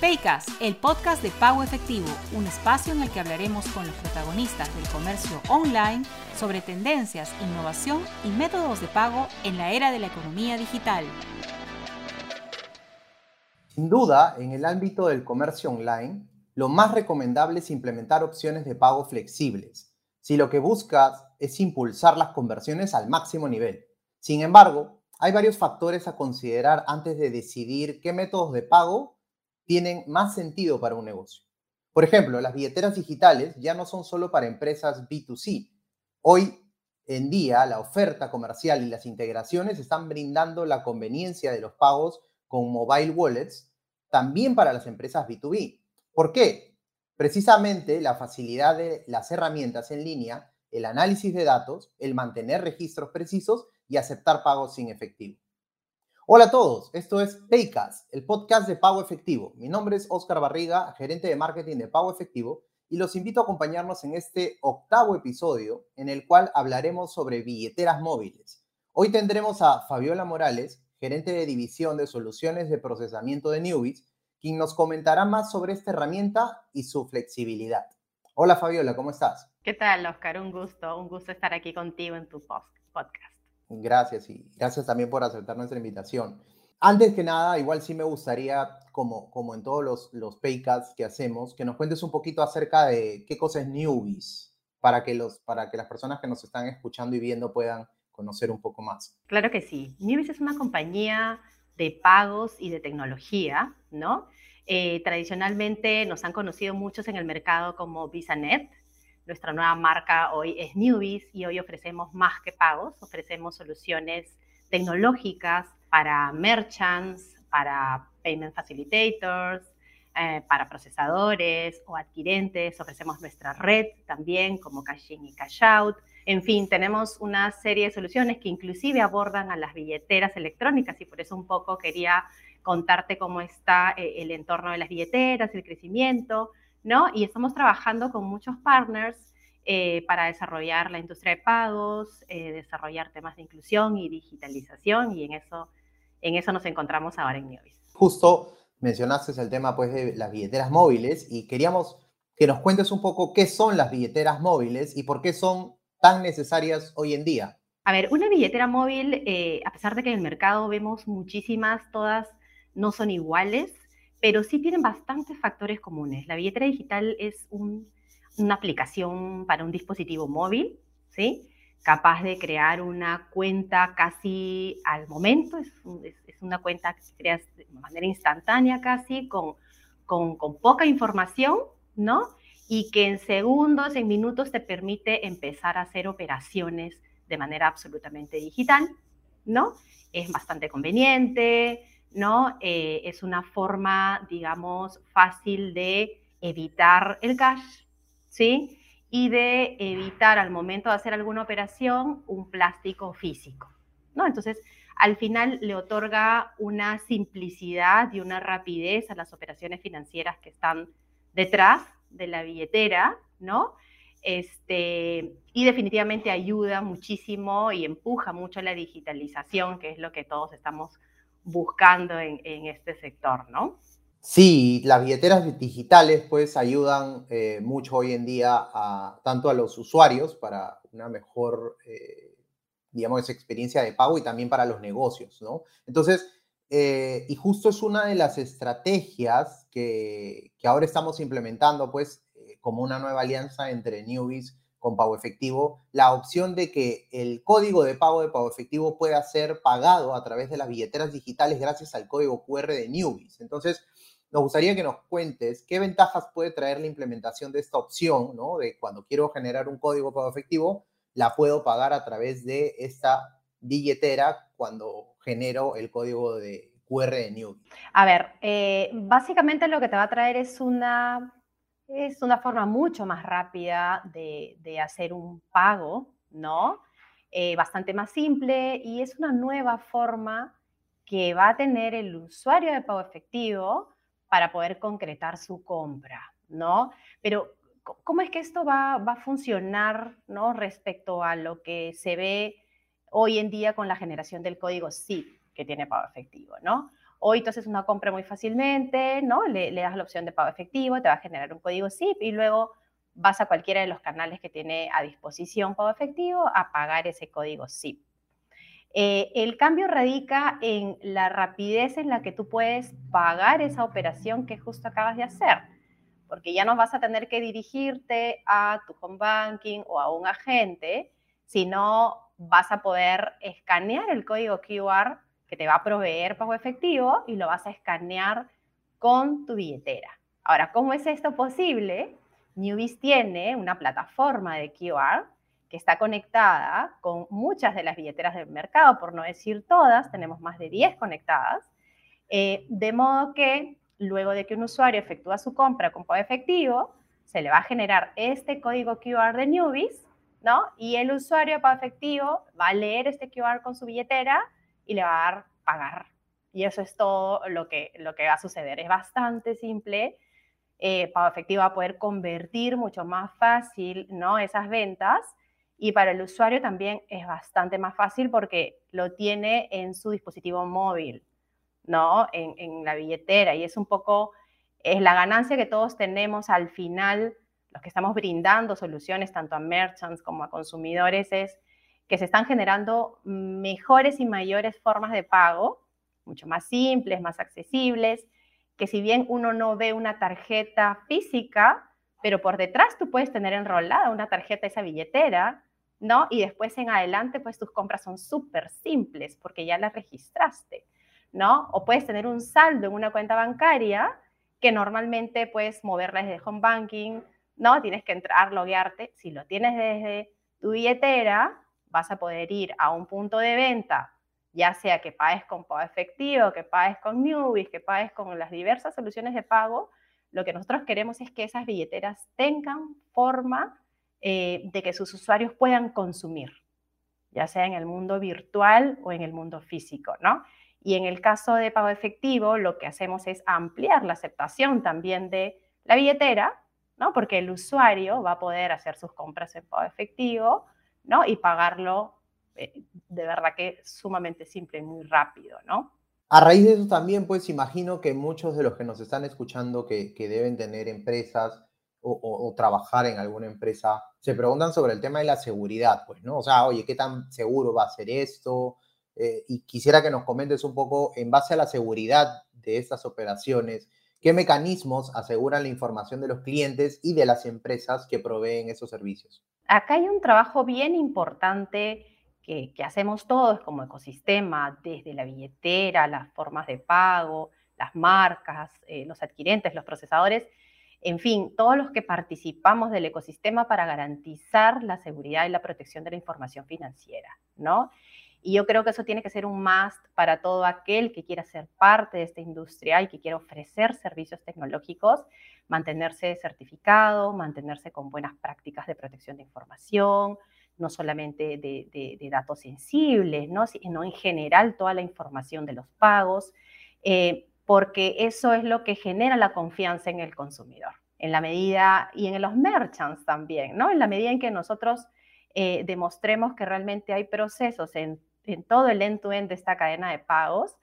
Paycast, el podcast de pago efectivo, un espacio en el que hablaremos con los protagonistas del comercio online sobre tendencias, innovación y métodos de pago en la era de la economía digital. Sin duda, en el ámbito del comercio online, lo más recomendable es implementar opciones de pago flexibles, si lo que buscas es impulsar las conversiones al máximo nivel. Sin embargo, hay varios factores a considerar antes de decidir qué métodos de pago tienen más sentido para un negocio. Por ejemplo, las billeteras digitales ya no son solo para empresas B2C. Hoy en día, la oferta comercial y las integraciones están brindando la conveniencia de los pagos con mobile wallets también para las empresas B2B. ¿Por qué? Precisamente la facilidad de las herramientas en línea, el análisis de datos, el mantener registros precisos y aceptar pagos sin efectivo. Hola a todos, esto es Paycast, el podcast de Pago Efectivo. Mi nombre es Oscar Barriga, gerente de marketing de Pago Efectivo, y los invito a acompañarnos en este octavo episodio en el cual hablaremos sobre billeteras móviles. Hoy tendremos a Fabiola Morales, gerente de división de soluciones de procesamiento de Newbis, quien nos comentará más sobre esta herramienta y su flexibilidad. Hola Fabiola, ¿cómo estás? ¿Qué tal, Oscar? Un gusto, un gusto estar aquí contigo en tu podcast. Gracias y gracias también por aceptar nuestra invitación. Antes que nada, igual sí me gustaría, como, como en todos los, los paycasts que hacemos, que nos cuentes un poquito acerca de qué cosa es Newbies, para que, los, para que las personas que nos están escuchando y viendo puedan conocer un poco más. Claro que sí. Newbies es una compañía de pagos y de tecnología, ¿no? Eh, tradicionalmente nos han conocido muchos en el mercado como VisaNet, nuestra nueva marca hoy es Newbies y hoy ofrecemos más que pagos, ofrecemos soluciones tecnológicas para merchants, para payment facilitators, eh, para procesadores o adquirentes. Ofrecemos nuestra red también como Cash In y Cash Out. En fin, tenemos una serie de soluciones que inclusive abordan a las billeteras electrónicas y por eso un poco quería contarte cómo está eh, el entorno de las billeteras, el crecimiento, ¿no? Y estamos trabajando con muchos partners eh, para desarrollar la industria de pagos, eh, desarrollar temas de inclusión y digitalización, y en eso, en eso nos encontramos ahora en Neovis. Justo mencionaste el tema pues, de las billeteras móviles y queríamos que nos cuentes un poco qué son las billeteras móviles y por qué son tan necesarias hoy en día. A ver, una billetera móvil, eh, a pesar de que en el mercado vemos muchísimas, todas no son iguales pero sí tienen bastantes factores comunes. La billetera digital es una aplicación para un dispositivo móvil, ¿sí? capaz de crear una cuenta casi al momento, es, una cuenta que se crea de manera instantánea casi, con, con, con, poca información, ¿no? Y que en segundos, en minutos te permite empezar a hacer operaciones de manera absolutamente digital, ¿no? Es bastante conveniente, ¿no? Eh, es una forma, digamos, fácil de evitar el cash, ¿sí? Y de evitar al momento de hacer alguna operación un plástico físico, ¿no? Entonces, al final le otorga una simplicidad y una rapidez a las operaciones financieras que están detrás de la billetera, ¿no? Este, y definitivamente ayuda muchísimo y empuja mucho la digitalización, que es lo que todos estamos buscando en, este sector, ¿no? Sí, las billeteras digitales pues ayudan eh, mucho hoy en día a, tanto a los usuarios para una mejor, eh, digamos, experiencia de pago y también para los negocios, ¿no? Entonces, eh, y justo es una de las estrategias que, que ahora estamos implementando pues como una nueva alianza entre Newbies con pago efectivo, la opción de que el código de pago de pago efectivo pueda ser pagado a través de las billeteras digitales gracias al código QR de Newbies. Entonces, nos gustaría que nos cuentes qué ventajas puede traer la implementación de esta opción, ¿no? De cuando quiero generar un código de pago efectivo, la puedo pagar a través de esta billetera cuando genero el código de QR de Newbies. A ver, eh, básicamente lo que te va a traer es una es una forma mucho más rápida de, hacer un pago, ¿no? Eh, bastante más simple y es una nueva forma que va a tener el usuario de pago efectivo para poder concretar su compra, ¿no? Pero, ¿cómo es que esto va, va, a funcionar, ¿no? Respecto a lo que se ve hoy en día con la generación del código SIP que tiene pago efectivo, ¿no? Hoy tú haces una compra muy fácilmente, ¿no? Le, das la opción de pago efectivo, te va a generar un código zip y luego vas a cualquiera de los canales que tiene a disposición pago efectivo a pagar ese código zip. Eh, el cambio radica en la rapidez en la que tú puedes pagar esa operación que justo acabas de hacer, porque ya no vas a tener que dirigirte a tu home banking o a un agente, sino vas a poder escanear el código QR que te va a proveer pago efectivo y lo vas a escanear con tu billetera. Ahora, ¿cómo es esto posible? Newbies tiene una plataforma de QR que está conectada con muchas de las billeteras del mercado, por no decir todas, tenemos más de 10 conectadas, eh, de modo que luego de que un usuario efectúa su compra con pago efectivo, se le va a generar este código QR de Newbies, ¿no? Y el usuario de pago efectivo va a leer este QR con su billetera y le va a dar pagar. Y eso es todo lo que, lo que va a suceder. Es bastante simple. Eh, Pago Efectivo va a poder convertir mucho más fácil ¿no? esas ventas y para el usuario también es bastante más fácil porque lo tiene en su dispositivo móvil, ¿no? En, en, la billetera y es un poco, es la ganancia que todos tenemos al final, los que estamos brindando soluciones tanto a merchants como a consumidores, es que se están generando mejores y mayores formas de pago, mucho más simples, más accesibles, que si bien uno no ve una tarjeta física, pero por detrás tú puedes tener enrolada una tarjeta, esa billetera, ¿no? Y después en adelante, pues tus compras son súper simples porque ya las registraste, ¿no? O puedes tener un saldo en una cuenta bancaria que normalmente puedes moverla desde home banking, ¿no? Tienes que entrar, loguearte. Si lo tienes desde tu billetera, vas a poder ir a un punto de venta, ya sea que pagues con pago efectivo, que pagues con Newbies, que pagues con las diversas soluciones de pago, lo que nosotros queremos es que esas billeteras tengan forma eh, de que sus usuarios puedan consumir, ya sea en el mundo virtual o en el mundo físico, ¿no? Y en el caso de pago efectivo, lo que hacemos es ampliar la aceptación también de la billetera, ¿no? Porque el usuario va a poder hacer sus compras en pago efectivo, ¿no? Y pagarlo eh, de verdad que sumamente simple y muy rápido, ¿no? A raíz de eso también, pues imagino que muchos de los que nos están escuchando que, deben tener empresas o, trabajar en alguna empresa, se preguntan sobre el tema de la seguridad, pues, ¿no? O sea, oye, ¿qué tan seguro va a ser esto? Eh, y quisiera que nos comentes un poco en base a la seguridad de estas operaciones, ¿qué mecanismos aseguran la información de los clientes y de las empresas que proveen esos servicios? acá hay un trabajo bien importante que, hacemos todos como ecosistema, desde la billetera, las formas de pago, las marcas, eh, los adquirentes, los procesadores, en fin, todos los que participamos del ecosistema para garantizar la seguridad y la protección de la información financiera, ¿no? Y yo creo que eso tiene que ser un must para todo aquel que quiera ser parte de esta industria y que quiera ofrecer servicios tecnológicos, mantenerse certificado, mantenerse con buenas prácticas de protección de información, no solamente de, datos sensibles, ¿no? sino en general toda la información de los pagos, eh, porque eso es lo que genera la confianza en el consumidor, en la medida, y en los merchants también, ¿no? En la medida en que nosotros eh, demostremos que realmente hay procesos en en todo el end-to-end de esta cadena de pagos,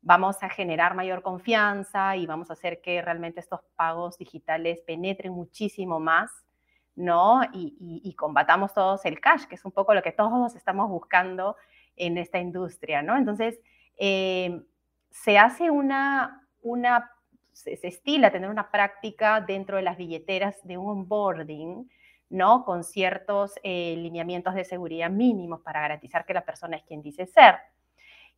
vamos a generar mayor confianza y vamos a hacer que realmente estos pagos digitales penetren muchísimo más, ¿no? Y, combatamos todos el cash, que es un poco lo que todos estamos buscando en esta industria, ¿no? Entonces, eh, se hace una, una se, se, estila tener una práctica dentro de las billeteras de un onboarding ¿no? Con ciertos eh, lineamientos de seguridad mínimos para garantizar que la persona es quien dice ser.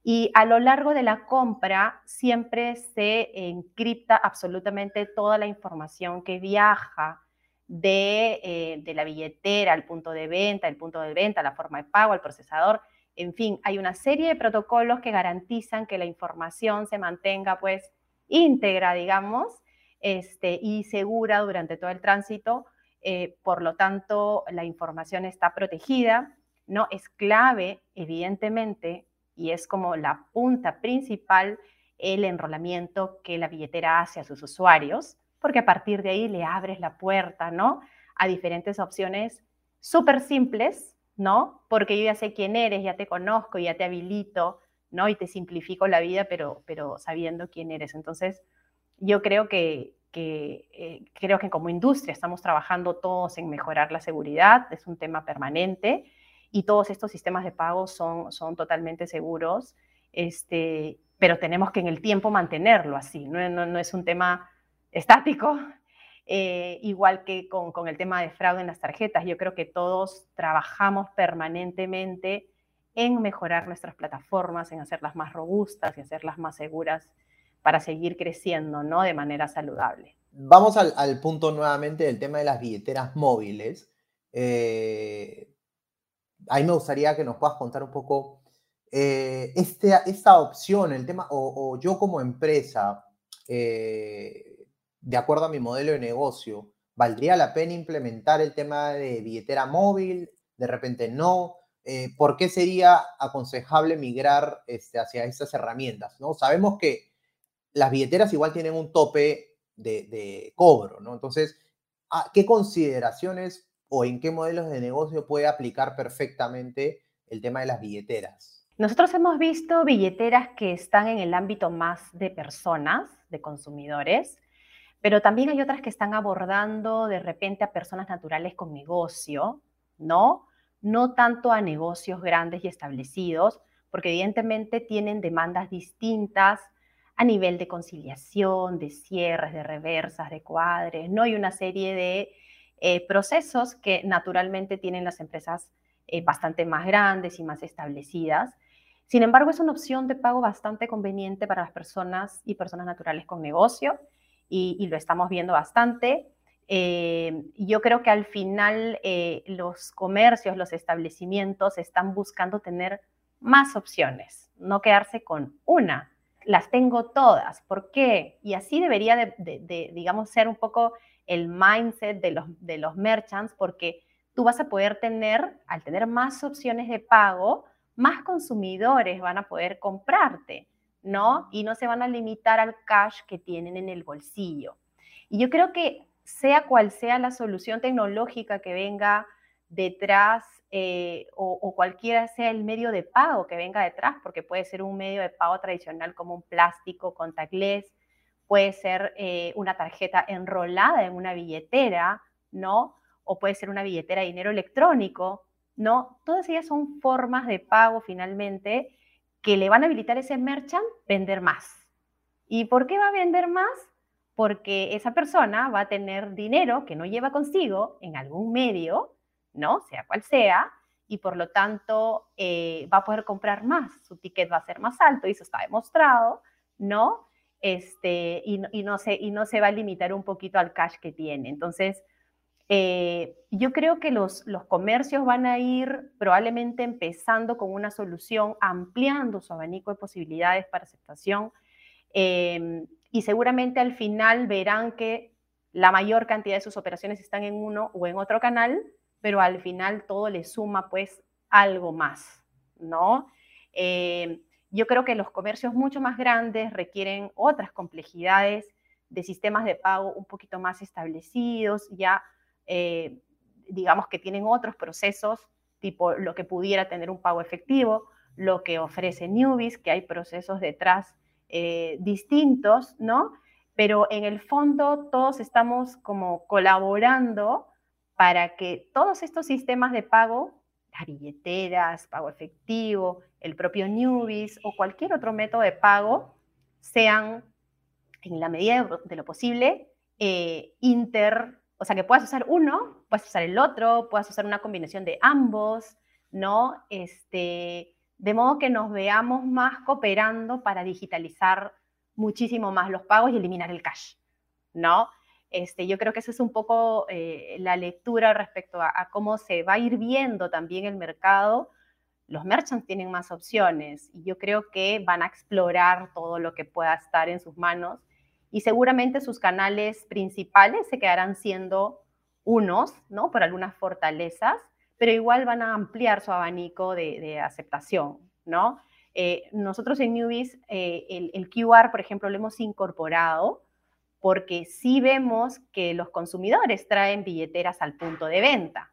Y a lo largo de la compra siempre se encripta absolutamente toda la información que viaja de, eh, de, la billetera al punto de venta, el punto de venta, la forma de pago, al procesador. En fin, hay una serie de protocolos que garantizan que la información se mantenga pues íntegra, digamos, este, y segura durante todo el tránsito eh, por lo tanto la información está protegida, ¿no? Es clave, evidentemente, y es como la punta principal el enrolamiento que la billetera hace a sus usuarios, porque a partir de ahí le abres la puerta, ¿no? A diferentes opciones súper simples, ¿no? Porque yo ya sé quién eres, ya te conozco, ya te habilito, ¿no? Y te simplifico la vida, pero, pero sabiendo quién eres. Entonces, yo creo que, que eh, creo que como industria estamos trabajando todos en mejorar la seguridad, es un tema permanente y todos estos sistemas de pago son, son totalmente seguros, este, pero tenemos que en el tiempo mantenerlo así, no, no, es un tema estático, eh, igual que con, con, el tema de fraude en las tarjetas. Yo creo que todos trabajamos permanentemente en mejorar nuestras plataformas, en hacerlas más robustas y hacerlas más seguras para seguir creciendo, ¿no? De manera saludable. Vamos al, punto nuevamente del tema de las billeteras móviles. Eh, ahí me gustaría que nos puedas contar un poco eh, este, esta opción, el tema, o, yo como empresa, eh, de acuerdo a mi modelo de negocio, ¿valdría la pena implementar el tema de billetera móvil? De repente no. ¿Por qué sería aconsejable migrar este, hacia estas herramientas? ¿no? Sabemos que las billeteras igual tienen un tope de, cobro, ¿no? Entonces, ¿qué consideraciones o en qué modelos de negocio puede aplicar perfectamente el tema de las billeteras? Nosotros hemos visto billeteras que están en el ámbito más de personas, de consumidores, pero también hay otras que están abordando de repente a personas naturales con negocio, ¿no? No tanto a negocios grandes y establecidos, porque evidentemente tienen demandas distintas, a nivel de conciliación, de cierres, de reversas, de cuadres, ¿no? hay una serie de eh, procesos que naturalmente tienen las empresas eh, bastante más grandes y más establecidas. Sin embargo, es una opción de pago bastante conveniente para las personas y personas naturales con negocio y, lo estamos viendo bastante. Eh, yo creo que al final los comercios, los establecimientos están buscando tener más opciones, no quedarse con una las tengo todas. ¿Por qué? Y así debería de, digamos, ser un poco el mindset de los, de los merchants, porque tú vas a poder tener, al tener más opciones de pago, más consumidores van a poder comprarte, ¿no? Y no se van a limitar al cash que tienen en el bolsillo. Y yo creo que sea cual sea la solución tecnológica que venga detrás eh, o, cualquiera sea el medio de pago que venga detrás, porque puede ser un medio de pago tradicional como un plástico, contactless, puede ser eh, una tarjeta enrolada en una billetera, ¿no? O puede ser una billetera de dinero electrónico, ¿no? Todas ellas son formas de pago finalmente que le van a habilitar a ese merchant vender más. ¿Y por qué va a vender más? Porque esa persona va a tener dinero que no lleva consigo en algún medio, ¿no? Sea cual sea, y por lo tanto eh, va a poder comprar más, su ticket va a ser más alto, y eso está demostrado, ¿no? Este, y, no se, y no se va a limitar un poquito al cash que tiene. Entonces, eh, yo creo que los, los comercios van a ir probablemente empezando con una solución, ampliando su abanico de posibilidades para aceptación, em, y seguramente al final verán que la mayor cantidad de sus operaciones están en uno o en otro canal, pero al final todo le suma pues algo más, ¿no? Eh, yo creo que los comercios mucho más grandes requieren otras complejidades de sistemas de pago un poquito más establecidos, ya eh, digamos que tienen otros procesos, tipo lo que pudiera tener un pago efectivo, lo que ofrece Newbies, que hay procesos detrás eh, distintos, ¿no? Pero en el fondo todos estamos como colaborando para que todos estos sistemas de pago, las billeteras, pago efectivo, el propio Newbies o cualquier otro método de pago, sean, en la medida de lo posible, eh, inter, o sea, que puedas usar uno, puedas usar el otro, puedas usar una combinación de ambos, ¿no? Este, de modo que nos veamos más cooperando para digitalizar muchísimo más los pagos y eliminar el cash, ¿no? Este, yo creo que esa es un poco eh, la lectura respecto a, cómo se va a ir viendo también el mercado. Los merchants tienen más opciones y yo creo que van a explorar todo lo que pueda estar en sus manos y seguramente sus canales principales se quedarán siendo unos, ¿no? Por algunas fortalezas, pero igual van a ampliar su abanico de, aceptación, ¿no? Eh, nosotros en Newbies, eh, el, el, QR, por ejemplo, lo hemos incorporado porque sí vemos que los consumidores traen billeteras al punto de venta,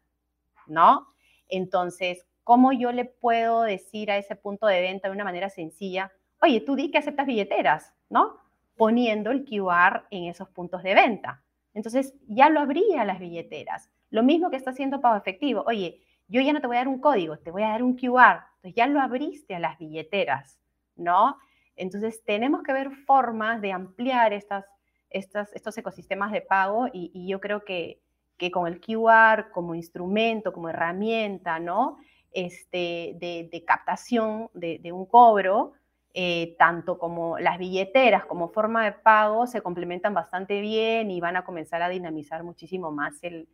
¿no? Entonces, ¿cómo yo le puedo decir a ese punto de venta de una manera sencilla, oye, tú di que aceptas billeteras, ¿no? Poniendo el QR en esos puntos de venta. Entonces, ya lo abría las billeteras. Lo mismo que está haciendo Pago Efectivo. Oye, yo ya no te voy a dar un código, te voy a dar un QR. Entonces, ya lo abriste a las billeteras, ¿no? Entonces, tenemos que ver formas de ampliar estas, estos ecosistemas de pago y, yo creo que, que, con el QR como instrumento, como herramienta, ¿no? Este, de, captación de, un cobro, eh, tanto como las billeteras como forma de pago se complementan bastante bien y van a comenzar a dinamizar muchísimo más el,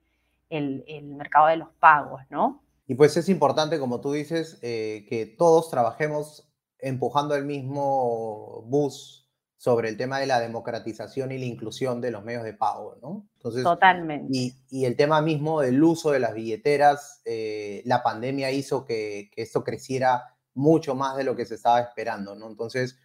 el, mercado de los pagos, ¿no? Y pues es importante, como tú dices, eh, que todos trabajemos empujando el mismo bus sobre el tema de la democratización y la inclusión de los medios de pago, ¿no? Entonces, Totalmente. Y, el tema mismo del uso de las billeteras, eh, la pandemia hizo que, esto creciera mucho más de lo que se estaba esperando, ¿no? Entonces,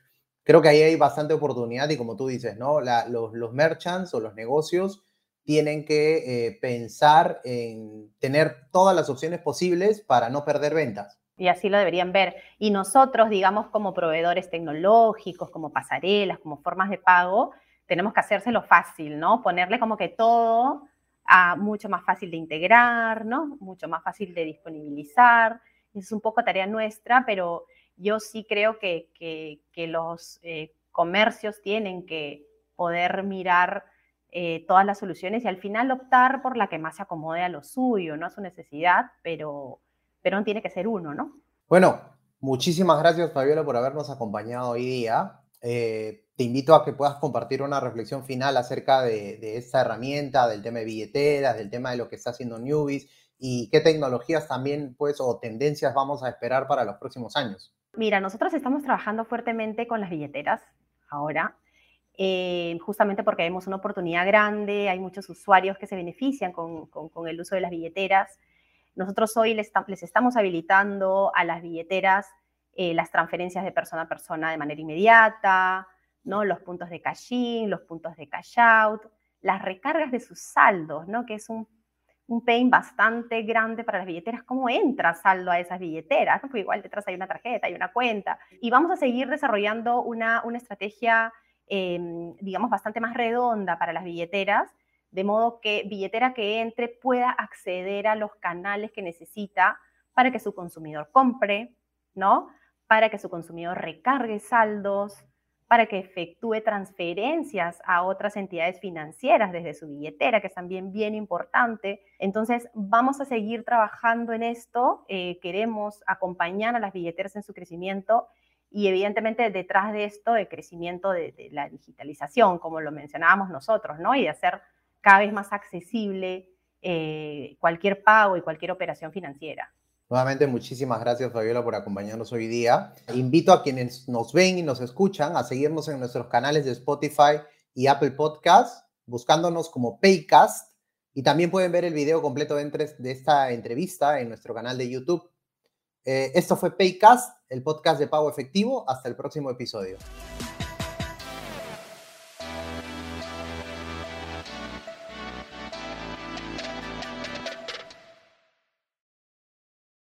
creo que ahí hay bastante oportunidad y como tú dices, ¿no? los, los merchants o los negocios tienen que eh, pensar en tener todas las opciones posibles para no perder ventas y así lo deberían ver. Y nosotros, digamos, como proveedores tecnológicos, como pasarelas, como formas de pago, tenemos que hacérselo fácil, ¿no? Ponerle como que todo a mucho más fácil de integrar, ¿no? Mucho más fácil de disponibilizar. Es un poco tarea nuestra, pero yo sí creo que, que, los eh, comercios tienen que poder mirar eh, todas las soluciones y al final optar por la que más se acomode a lo suyo, no a su necesidad, pero pero no tiene que ser uno, ¿no? Bueno, muchísimas gracias Fabiola por habernos acompañado hoy día. Eh, te invito a que puedas compartir una reflexión final acerca de, esta herramienta, del tema de billeteras, del tema de lo que está haciendo Newbies y qué tecnologías también, pues, o tendencias vamos a esperar para los próximos años. Mira, nosotros estamos trabajando fuertemente con las billeteras ahora, eh, justamente porque vemos una oportunidad grande, hay muchos usuarios que se benefician con, con el uso de las billeteras. Nosotros hoy les, estamos habilitando a las billeteras eh, las transferencias de persona a persona de manera inmediata, ¿no? los puntos de cash in, los puntos de cash out, las recargas de sus saldos, ¿no? que es un, un pain bastante grande para las billeteras. ¿Cómo entra saldo a esas billeteras? Porque igual detrás hay una tarjeta, hay una cuenta. Y vamos a seguir desarrollando una, una estrategia, em, digamos, bastante más redonda para las billeteras de modo que billetera que entre pueda acceder a los canales que necesita para que su consumidor compre, ¿no? Para que su consumidor recargue saldos, para que efectúe transferencias a otras entidades financieras desde su billetera, que es también bien importante. Entonces, vamos a seguir trabajando en esto. Eh, queremos acompañar a las billeteras en su crecimiento y evidentemente detrás de esto el crecimiento de, la digitalización, como lo mencionábamos nosotros, ¿no? Y de hacer cada vez más accesible eh, cualquier pago y cualquier operación financiera. Nuevamente, muchísimas gracias, Fabiola, por acompañarnos hoy día. Invito a quienes nos ven y nos escuchan a seguirnos en nuestros canales de Spotify y Apple Podcast, buscándonos como Paycast. Y también pueden ver el video completo de, esta entrevista en nuestro canal de YouTube. Eh, esto fue Paycast, el podcast de pago efectivo. Hasta el próximo episodio.